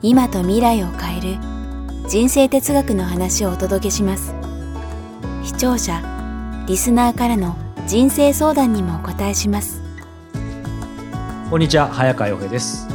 今と未来を変える人生哲学の話をお届けします。視聴者リスナーからの人生相談にもお答えします。こんにちは早川洋平です。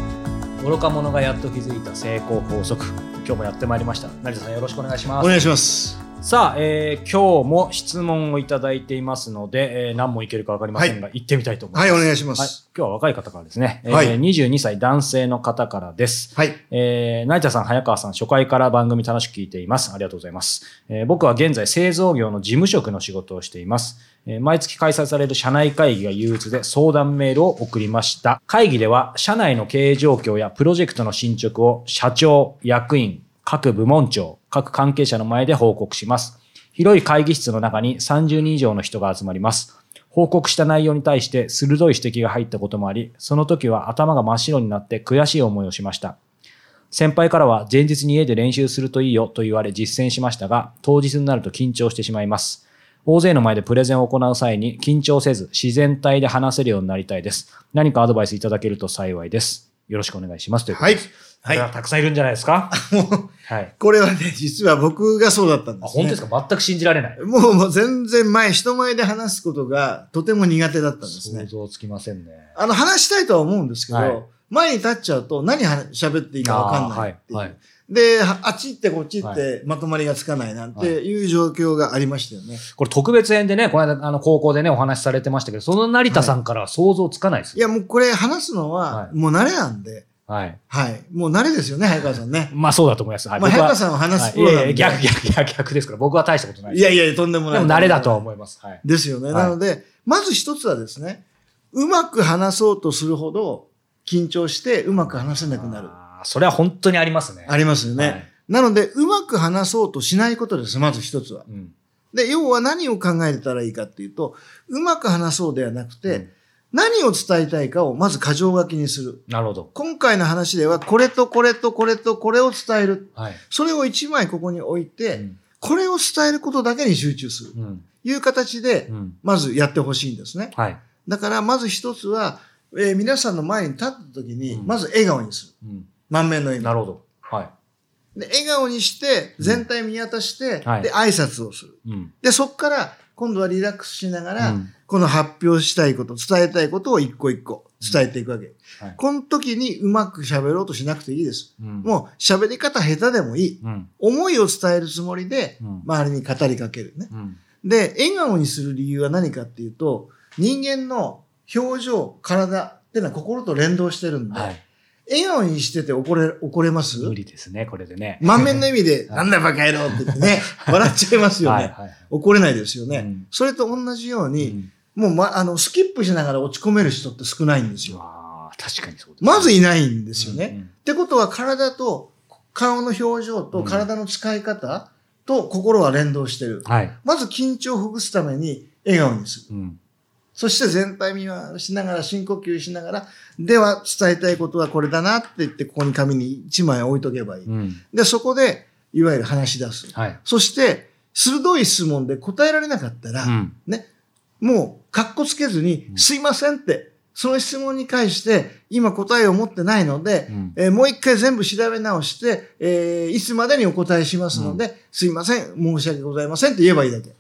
愚か者がやっと気づいた成功法則。今日もやってまいりました。成田さんよろしくお願いします。お願いしますさあ、えー、今日も質問をいただいていますので、えー、何問いけるかわかりませんが、はい、行ってみたいと思います。はい、お願いします。はい、今日は若い方からですね。はい、えー、22歳男性の方からです。はい。えー、成田さん、早川さん、初回から番組楽しく聞いています。ありがとうございます。えー、僕は現在製造業の事務職の仕事をしています。えー、毎月開催される社内会議が憂鬱で相談メールを送りました。会議では、社内の経営状況やプロジェクトの進捗を社長、役員、各部門長、各関係者の前で報告します。広い会議室の中に30人以上の人が集まります。報告した内容に対して鋭い指摘が入ったこともあり、その時は頭が真っ白になって悔しい思いをしました。先輩からは前日に家で練習するといいよと言われ実践しましたが、当日になると緊張してしまいます。大勢の前でプレゼンを行う際に緊張せず自然体で話せるようになりたいです。何かアドバイスいただけると幸いです。よろしくお願いします。ということです。はい。はい。たくさんいるんじゃないですか？はい。これはね、実は僕がそうだったんです、ね。あ、本当ですか？全く信じられない。もうもう全然前、人前で話すことがとても苦手だったんですね。想像つきませんね。あの、話したいとは思うんですけど、はい前に立っちゃうと何は喋っていいかわかんないっていう。はいはいで、あっち行ってこっち行っはてまとまりがつかないなんていう状況がありましたよね。これ特別編でね、この間、あの、高校でね、お話しされてましたけど、その成田さんからは想像つかないですよ。いや、もうこれ話すのははいもう慣れなんで、はい。はい。もう慣れですよね、早川さんね。まあそうだと思います。はい。まあ、早川さんは話すはいいやいや、プロなんで。逆、逆、逆、逆ですから。僕は大したことないです。いやいや、とんでもない。でも慣れだとは思います。はい。ですよね。はいなので、まず一つはですね、うまく話そうとするほど緊張してうまく話せなくなる。それは本当にありますね。ありますよね。はいなので、うまく話そうとしないことです、まず一つは。うん。で、要は何を考えたらいいかっていうと、うまく話そうではなくて、うん何を伝えたいかをまず箇条書きにする。なるほど。今回の話では、これとこれとこれとこれを伝える。はい。それを一枚ここに置いて、うんこれを伝えることだけに集中する。うん。いう形でう、ん。まずやってほしいんですね。はい。だから、まず一つは、えー皆さんの前に立った時に、うんまず笑顔にする。うん。満面の笑み。なるほど。はい。で笑顔にして、全体見渡して、はいで、挨拶をする。うん。で、そこから、今度はリラックスしながら、うんこの発表したいこと、伝えたいことを一個一個伝えていくわけ。はい。この時にうまく喋ろうとしなくていいです。うん。もう喋り方下手でもいい。うん。思いを伝えるつもりで、うん。周りに語りかけるね。うん。で、笑顔にする理由は何かっていうと、人間の表情、体っていうのは心と連動してるんで、はい。笑顔にしてて怒れ、怒れます？無理ですね、これでね。満面の意味で、はいなんだバカ野郎って言ってね、笑っちゃいますよね。はい。はい。怒れないですよね。うんそれと同じように、うんもう、ま、あの、スキップしながら落ち込める人って少ないんですよ。ああ、確かにそうですね。まずいないんですよね。うんうんってことは、体と、顔の表情と体の使い方と心は連動してる。はい。まず緊張をほぐすために笑顔にする。うん。そして全体見回しながら、深呼吸しながら、では伝えたいことはこれだなって言って、ここに紙に1枚置いとけばいい。うん。で、そこで、いわゆる話し出す。はい。そして、鋭い質問で答えられなかったら、うん。ね、もう、かっこつけずに、うんすいませんって、その質問に関して、今答えを持ってないので、うんえーもう一回全部調べ直して、えーいつまでにお答えしますので、すいません、申し訳ございませんって言えばいいだけ。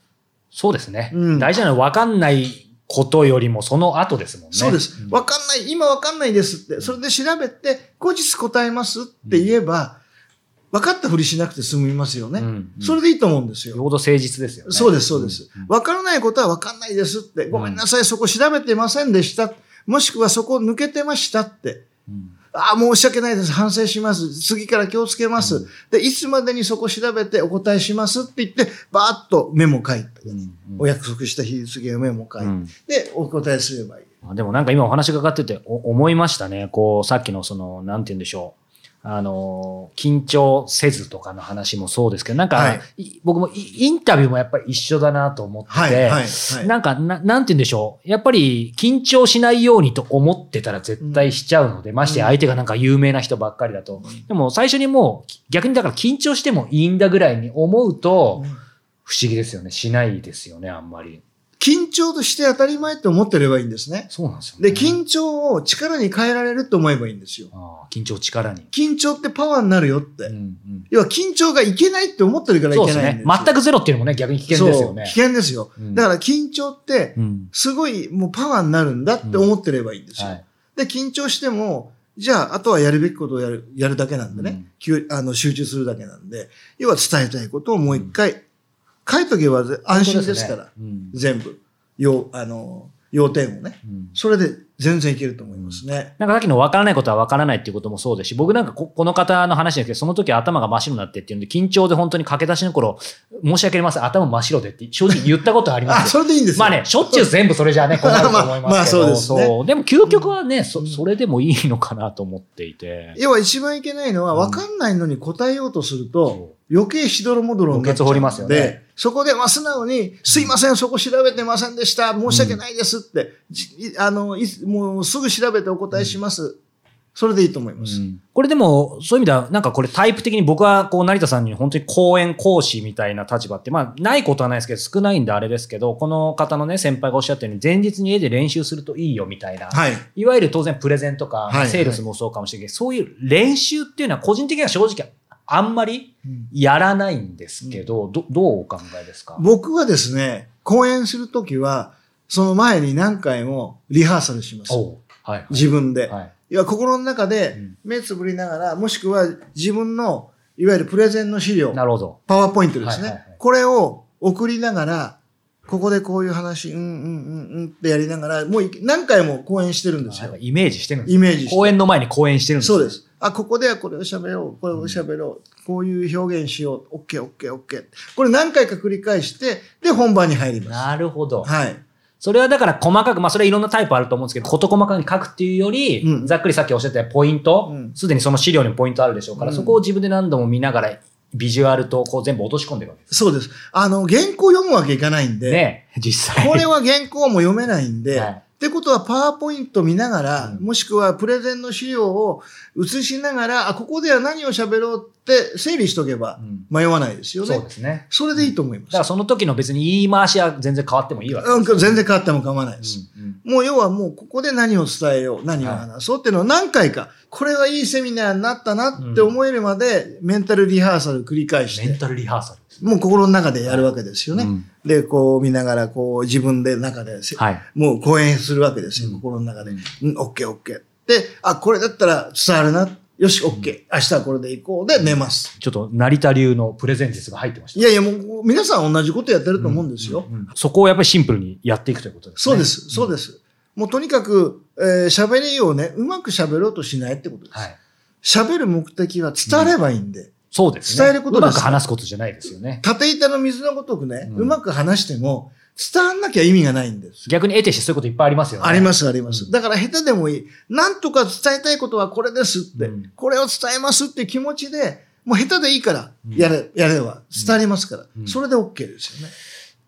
そうですね。うん大事なのは分かんないことよりもその後ですもんね。そうです。んわかんない、今わかんないですって、それで調べて、後日答えますって言えば、分かったふりしなくて済みますよね。うんうんそれでいいと思うんですよ。よほど誠実ですよね。そうです、そうですん。わからないことはわかんないですって、ごめんなさい、そこ調べてませんでした。もしくはそこ抜けてましたって。うんああ、申し訳ないです。反省します。次から気をつけます。うんで、いつまでにそこ調べてお答えしますって言って、バーッとメモ書いて、うんお約束した日付をメモ書いて、うんで、お答えすればいい。あでもなんか今お話がかかっててお思いましたね。こう、さっきのその、なんて言うんでしょう。あの、緊張せずとかの話もそうですけど、なんか、はいい僕もイインタビューもやっぱり一緒だなと思ってて、はい、はい、はい。なんかな、なんて言うんでしょう。やっぱり緊張しないようにと思ってたら絶対しちゃうので、ましてや相手がなんか有名な人ばっかりだと。でも最初にもう逆にだから緊張してもいいんだぐらいに思うと、不思議ですよね。しないですよね、あんまり。緊張として当たり前って思ってればいいんですね。そうなんですよね。で、緊張を力に変えられると思えばいいんですよ。緊張を力に。緊張ってパワーになるよって。うんうん要は緊張がいけないって思ってるからいけないんです。よ。全くゼロっていうのもね、逆に危険ですよね。そう危険ですよ。うんだから緊張って、うんすごいもうパワーになるんだって思ってればいいんですよ。はい。で、緊張しても、じゃあ、あとはやるべきことをやる、やるだけなんでね、うんきゅあの集中するだけなんで、要は伝えたいことをもう一回、書いとけばぜ安心ですから、うん全部、要、あの、要点をね。うんそれで全然いけると思いますね。なんかさっきの分からないことは分からないっていうこともそうですし、僕なんかここの方の話ですけど、その時頭が真っ白になってっていうんで、緊張で本当に駆け出しの頃、申し訳ありません、頭真っ白でって正直言ったことありまあ、すよ。それでいいんですよ。まあね、しょっちゅう全部それじゃね、困ると思いますけど。まあまあそうですねでも究極はね、そ、それでもいいのかなと思っていて。要は一番いけないのは、分かんないのに答えようとすると、余計しどろもどろになっちゃう墓穴掘りますよので、ねそこで、まあ、素直に、すいません、そこ調べてませんでした。申し訳ないですって、じいあの、いもうすぐ調べてお答えします。それでいいと思います。これでも、そういう意味では、なんかこれタイプ的に僕は、こう、成田さんに本当に講演講師みたいな立場って、まあ、ないことはないですけど、少ないんであれですけど、この方のね、先輩がおっしゃったように、前日に家で練習するといいよみたいな。はい。いわゆる当然プレゼンとか、はいセールスもそうかもしれないけど、そういう練習っていうのは個人的には正直あんまりやらないんですけど、どどうお考えですか？僕はですね、講演するときは、その前に何回もリハーサルします。おうはい。自分で。はい。いや、心の中うでん目つぶりながら、もしくは自分の、いわゆるプレゼンの資料、なるほど。パワーポイントですね。はいはいはいこれを送りながら、ここでこういう話、うんうんうんうんってやりながら、もうい何回も講演してるんですよ。イメージしてるんですイメージして講演の前に講演してるんですそうです。あ、ここではこれを喋ろう、これを喋ろう、こういう表現しよう、オッケーオッケーオッケー。これ何回か繰り返して、で、本番に入ります。なるほど。はい。それはだから細かく、まあそれはいろんなタイプあると思うんですけど、事細かに書くっていうより、うんざっくりさっきおっしゃったポイントうん、すで、にその資料にポイントあるでしょうから、うんそこを自分で何度も見ながら、ビジュアルとこう全部落とし込んでいくわけです。そうです。あの、原稿読むわけいかないんで、ね実際。これは原稿も読めないんで、はいってことは、パワーポイント見ながら、うんもしくはプレゼンの資料を映しながら、あ、ここでは何を喋ろうって整理しとけばうん迷わないですよね。そうですね。それでいいと思います。だからその時の別に言い回しは全然変わってもいいわけです。うん、全然変わっても構わないです。もう要はもうここで何を伝えよう、何を話そうっていうのを何回か、これはいいセミナーになったなって思えるまで、メンタルリハーサル繰り返して、メンタルリハーサル。もう心の中でやるわけですよね。うんで、こう見ながら、こう自分で中でせ、はい。もう講演するわけですよ、うん心の中で。ううんん、オッケーオッケー。で、あ、これだったら伝わるな。よし、オッケー。明日はこれで行こう。で、寝ます。ちょっと成田流のプレゼン術が入ってました。いやいや、もう皆さん同じことやってると思うんですよ。うんうんそこをやっぱりシンプルにやっていくということですね。そうです、そうです。もうとにかく、えー喋りをね、うまく喋ろうとしないってことです。はい。喋る目的は伝わればいいんで、そうですね。伝えることですうまく話すことじゃないですよね。縦板の水のごとくね、うんうまく話しても伝わんなきゃ意味がないんです。逆に得てしてそういうこといっぱいありますよね。。ありますす、あります。うんだから下手でもいい。なんとか伝えたいことはこれですって、うんこれを伝えますって気持ちで、もう下手でいいから、うんやれ、やれば伝わりますから、うんそれで OK ですよね。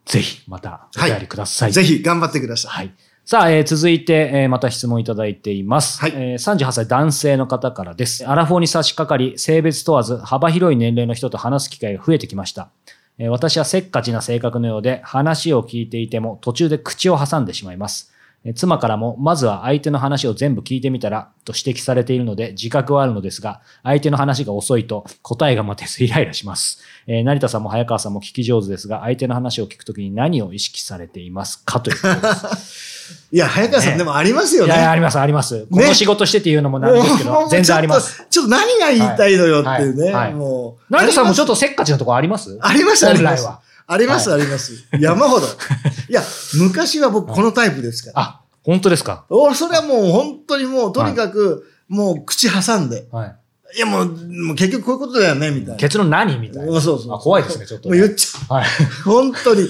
ぜひ、また、お便りください。ぜひ頑張ってください。はい。さあ、えー続いて、えーまた質問いただいています。はいえー38歳男性の方からです。アラフォーに差し掛かり、性別問わず幅広い年齢の人と話す機会が増えてきました。えー私はせっかちな性格のようで、話を聞いていても途中で口を挟んでしまいます。えー妻からも、まずは相手の話を全部聞いてみたら、と指摘されているので自覚はあるのですが、相手の話が遅いと答えが待てずイライラします。えー成田さんも早川さんも聞き上手ですが、相手の話を聞くときに何を意識されていますか？ということです。いや、早川さん、ねでもありますよね。いやあります、あります。この仕事してっていうのもなんですけど、全然あります。ちょっと。何が言いたいのよっていうね。はいはいもう。成田さんもちょっと。とせっかちなところあります？あります、あります。あります、はあります。山ほど。いや、昔は僕このタイプですから。あ、本当ですか？おそれはもう本当にもう、とにかく、もう口挟んで。はい。いや、もう、もう結局こういうことだよね、みたいな。結論何みたいな。そうそうそうあ怖いですね、ちょっともうね。言っちゃはい。う。本当に。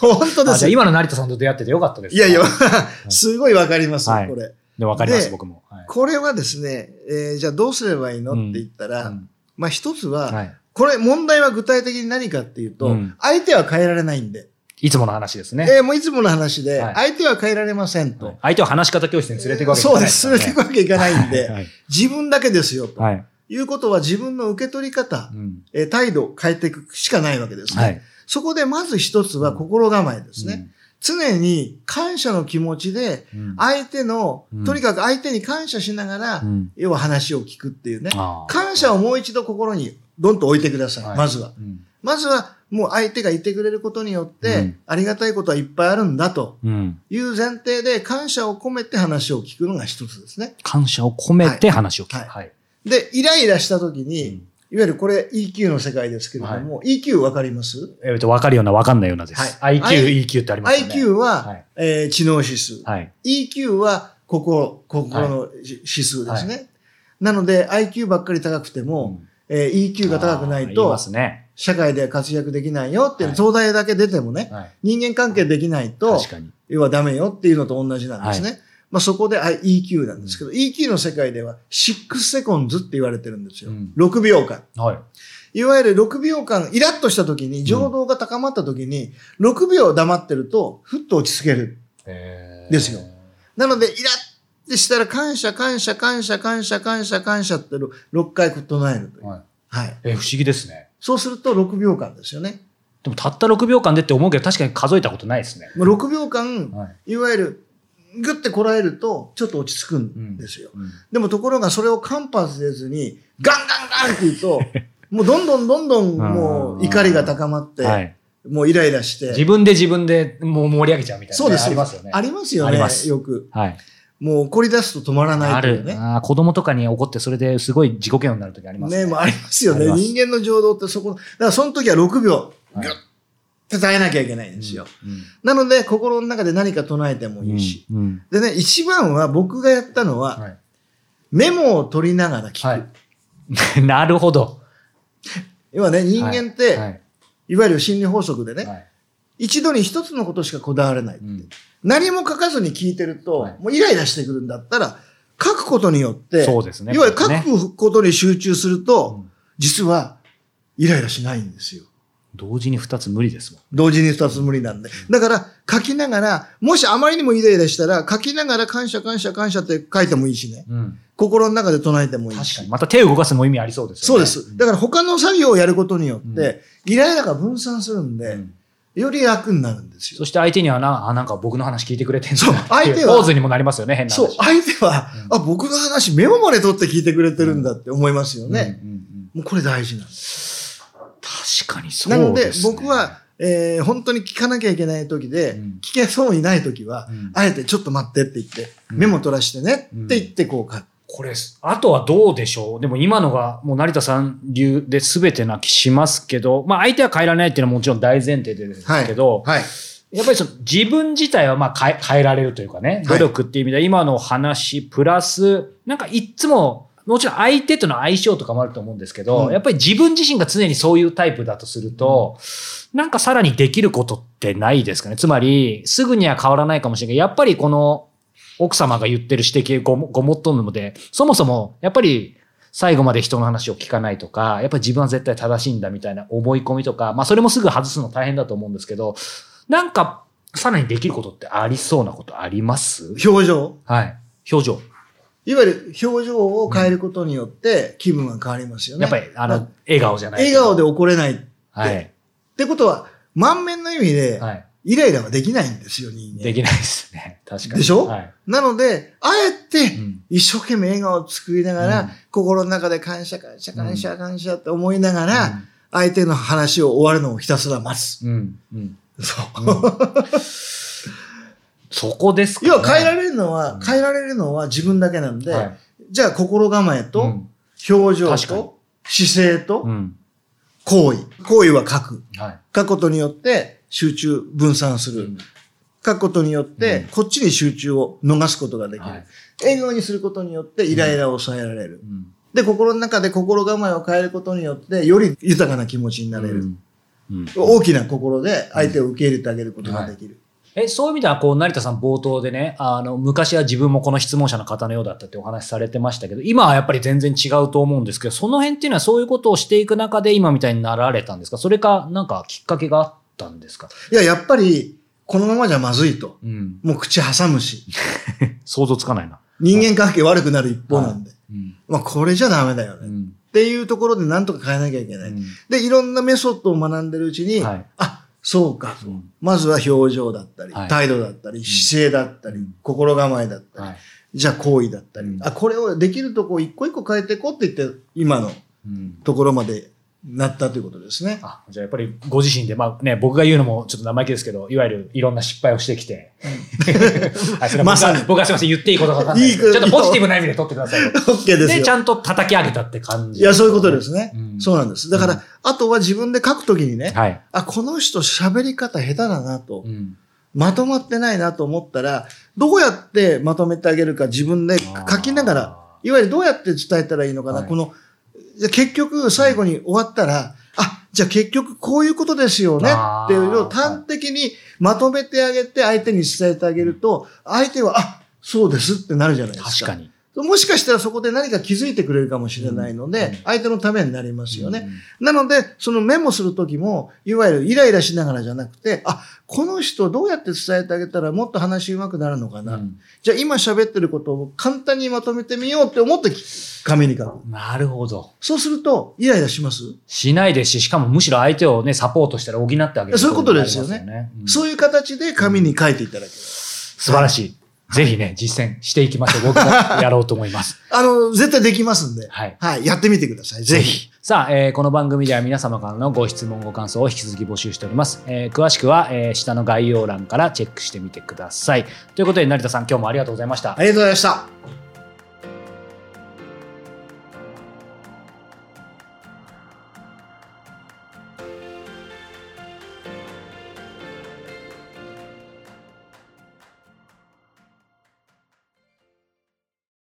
本当です。あじゃあ今の成田さんと出会っててよかったです。いやいや、すごいわかります、はいこれ。で、わかります、で僕も。はいこれはですね、えーじゃあどうすればいいの？って言ったら、うんまあ一つは、はい。これ問題は具体的に何かっていうと、うん相手は変えられないんで、いつもの話ですね。えーもういつもの話で、はい相手は変えられませんと。はい相手を話し方教室に連れていくわけにいかないそうです。連れていくわけいかないんで、はい。自分だけですよと。はい。いうことは自分の受け取り方、うんえー態度を変えていくしかないわけですね。はい。そこでまず一つは心構えですね。常に感謝の気持ちで、うん。相手の、うんとにかく相手に感謝しながら、うん要は話を聞くっていうね。感謝をもう一度心にどんと置いてください。はいまずは。うんまずは、もう相手がいてくれることによって、うんありがたいことはいっぱいあるんだとうん。いう前提で、感謝を込めて話を聞くのが一つですね。感謝を込めて話を聞く。はいはい。で、イライラした時に、うんいわゆるこれ EQ の世界ですけれども、EQ わかります？えっと、わかるような、わかんないようなです。はい IQ、EQ ってありますよね。?IQ は、はいえー知能指数。はい。EQ は心、心の指数ですね。なので IQ ばっかり高くても、えー EQ が高くないとね。社会で活躍できないよっていう、はい東大だけ出てもね、はい。人間関係できないと。要はダメよっていうのと同じなんですね。はまあそこであ EQ なんですけど、EQ の世界では6セコンズって言われてるんですよ。うん6秒間。はい。いわゆる6秒間、イラッとした時に、情動が高まった時に、6秒黙ってると、ふっと落ち着ける。えーですよなので、イラッてしたら、感謝、感謝、感謝、感謝、感謝、感謝って6回唱えるという。はい。はい。えー、不思議ですね。そうすると6秒間ですよね。でも、たった6秒間でって思うけど、確かに数えたことないですね。もう6秒間、はい。いわゆる、ぐってこらえると、ちょっと落ち着くんですよ。うんでもところがそれを間髪せずに、ガンガンガンって言うと、もうどんどんどんどんもう怒りが高まって、はい。もうイライラして。自分で自分でもう盛り上げちゃうみたいなね。そうです。ありますよね。ありますよね。よく。はい。もう怒り出すと止まらな。いというね。あー子供とかに怒って、それですごい自己嫌悪になるときありますね、もうありますよね。人間の情動ってそこ、だからその時は6秒、はいぐっって耐えなきゃいけないんですよ。うんなので、心の中で何か唱えてもいいし。うんうんでね、一番は僕がやったのは、はいメモを取りながら聞く。はい。なるほど。要はね、人間って、はいい、わゆる心理法則でね、はい一度に一つのことしかこだわれない。うん何も書かずに聞いてると、はいもうイライラしてくるんだったら、書くことによって、そうですねいわゆる書ねくことに集中すると、うん実はイライラしないんですよ。同時に2つ無理ですもん。同時に二つ無理なんで。だから、書きながら、もしあまりにもイライラしたら、書きながら感謝感謝感謝って書いてもいいしね。うん。心の中で唱えてもいいし確かに。。また手を動かすのも意味ありそうですよね。そうです。だから他の作業をやることによって、イライラが分散するんで、うんより楽になるんですよ。そして相手にはな、あ、なんか僕の話聞いてくれてんだそう相手はポーズにもなりますよね、変な話。そう、相手は、あ、僕の話メモまで取って聞いてくれてるんだって思いますよね。うんうんうんもうこれ大事なんです。確かにそうなのでです、ね。僕は、えー本当に聞かなきゃいけない時で、うん聞けそうにない時は、うんあえてちょっと待ってって言って、うんメモ取らしてねうんって言ってこう。これ、あとはどうでしょう？でも今のがもう成田さん流で全てな気しますけど、まあ相手は変えられないっていうのはもちろん大前提ですけど、はい。やっぱりその自分自体はまあ変え変えられるというかね、努力っていう意味では今の話プラス、なんかいっつも、もちろん相手との相性とかもあると思うんですけど、うんやっぱり自分自身が常にそういうタイプだとすると、なんかさらにできることってないですかね。つまり、すぐには変わらないかもしれないけど、やっぱりこの奥様が言ってる指摘ごもごもっとんので、そもそもやっぱり最後まで人の話を聞かないとか、やっぱり自分は絶対正しいんだみたいな思い込みとか、まあそれもすぐ外すの大変だと思うんですけど、なんかさらにできることってありそうなことあります？表情。はい。表情。いわゆる表情を変えることによって気分が変わりますよね。やっぱり、あまの、笑顔じゃない笑顔で怒れない。っはい。てことは、満面の意味で、はい。イライラはできないんですよ、人間。できないですね。確かに。でしょ？はい。なので、あえてうん、一生懸命笑顔を作りながら、うん心の中で感謝感謝感謝感謝って思いながら、うん相手の話を終わるのをひたすら待つ。うん。うん。そう。そこですか、ね。要は変えられるのは、うん変えられるのは自分だけなんで、はいじゃあ心構えと、うん表情と、姿勢と、うん。行為。行為は書く。はい。書くことによって集中、分散する。うん書くことによって、こっちに集中を逃すことができる。はい笑顔にすることによってイライラを抑えられる。うんで、心の中で心構えを変えることによって、より豊かな気持ちになれる。うんうん大きな心で相手を受け入れてあげることができる。え、そういう意味では、こう、成田さん冒頭でね、あの、昔は自分もこの質問者の方のようだったってお話しされてましたけど、今はやっぱり全然違うと思うんですけど、その辺っていうのはそういうことをしていく中で今みたいになられたんですか？それか、なんかきっかけがあったんですか？いや、やっぱり、このままじゃまずいと。うん。もう口挟むし、想像つかないな。人間関係悪くなる一方なんで。うん。まあ、これじゃダメだよね。っうん。ていうところで何とか変えなきゃいけない。で、いろんなメソッドを学んでるうちに、はいあ、そうか、うん。まずは表情だったり、はい。態度だったり、姿勢だったり、うん。心構えだったり、はい。じゃあ行為だったり、うん。あ、これをできるとこ一個一個変えていこうって言って、今のうん。ところまでなったということですね。あ、じゃあやっぱりご自身で、まあね、僕が言うのもちょっと生意気ですけど、いわゆるいろんな失敗をしてきて。はい、それまさに僕はすみません、言っていいことがわかんないちょっとポジティブな意味で取ってくださいよ。OK ですで、よち。ゃんと叩き上げたって感じ、いや、そういうことですね。うんそうなんです。だから、うんあとは自分で書くときにね、はい。あ、この人喋り方下手だなと、うん。まとまってないなと思ったら、どうやってまとめてあげるか自分で書きながら、いわゆるどうやって伝えたらいいのかな、はいこの、結局最後に終わったら、あ、じゃあ結局こういうことですよねっていうのを端的にまとめてあげて相手に伝えてあげると、相手は、あ、そうですってなるじゃないですか。確かに。もしかしたらそこで何か気づいてくれるかもしれないので、うん相手のためになりますよね。なので、そのメモするときも、いわゆるイライラしながらじゃなくて、あ、この人どうやって伝えてあげたらもっと話上手くなるのかな。うんじゃあ今喋ってることを簡単にまとめてみようって思って紙に書く。なるほど。そうすると、イライラします、しないですし、しかもむしろ相手をね、サポートしたら補ってあげるそういうことですよねうんそういう形で紙に書いていただける。素晴らしい。ぜひね、実践していきましょう。僕もやろうと思います。あの、絶対できますんで。はい。はい。やってみてください。ぜひ。。さあ、えーこの番組では皆様からのご質問、ご感想を引き続き募集しております。えー詳しくは、えー下の概要欄からチェックしてみてください。ということで、成田さん、今日もありがとうございました。ありがとうございました。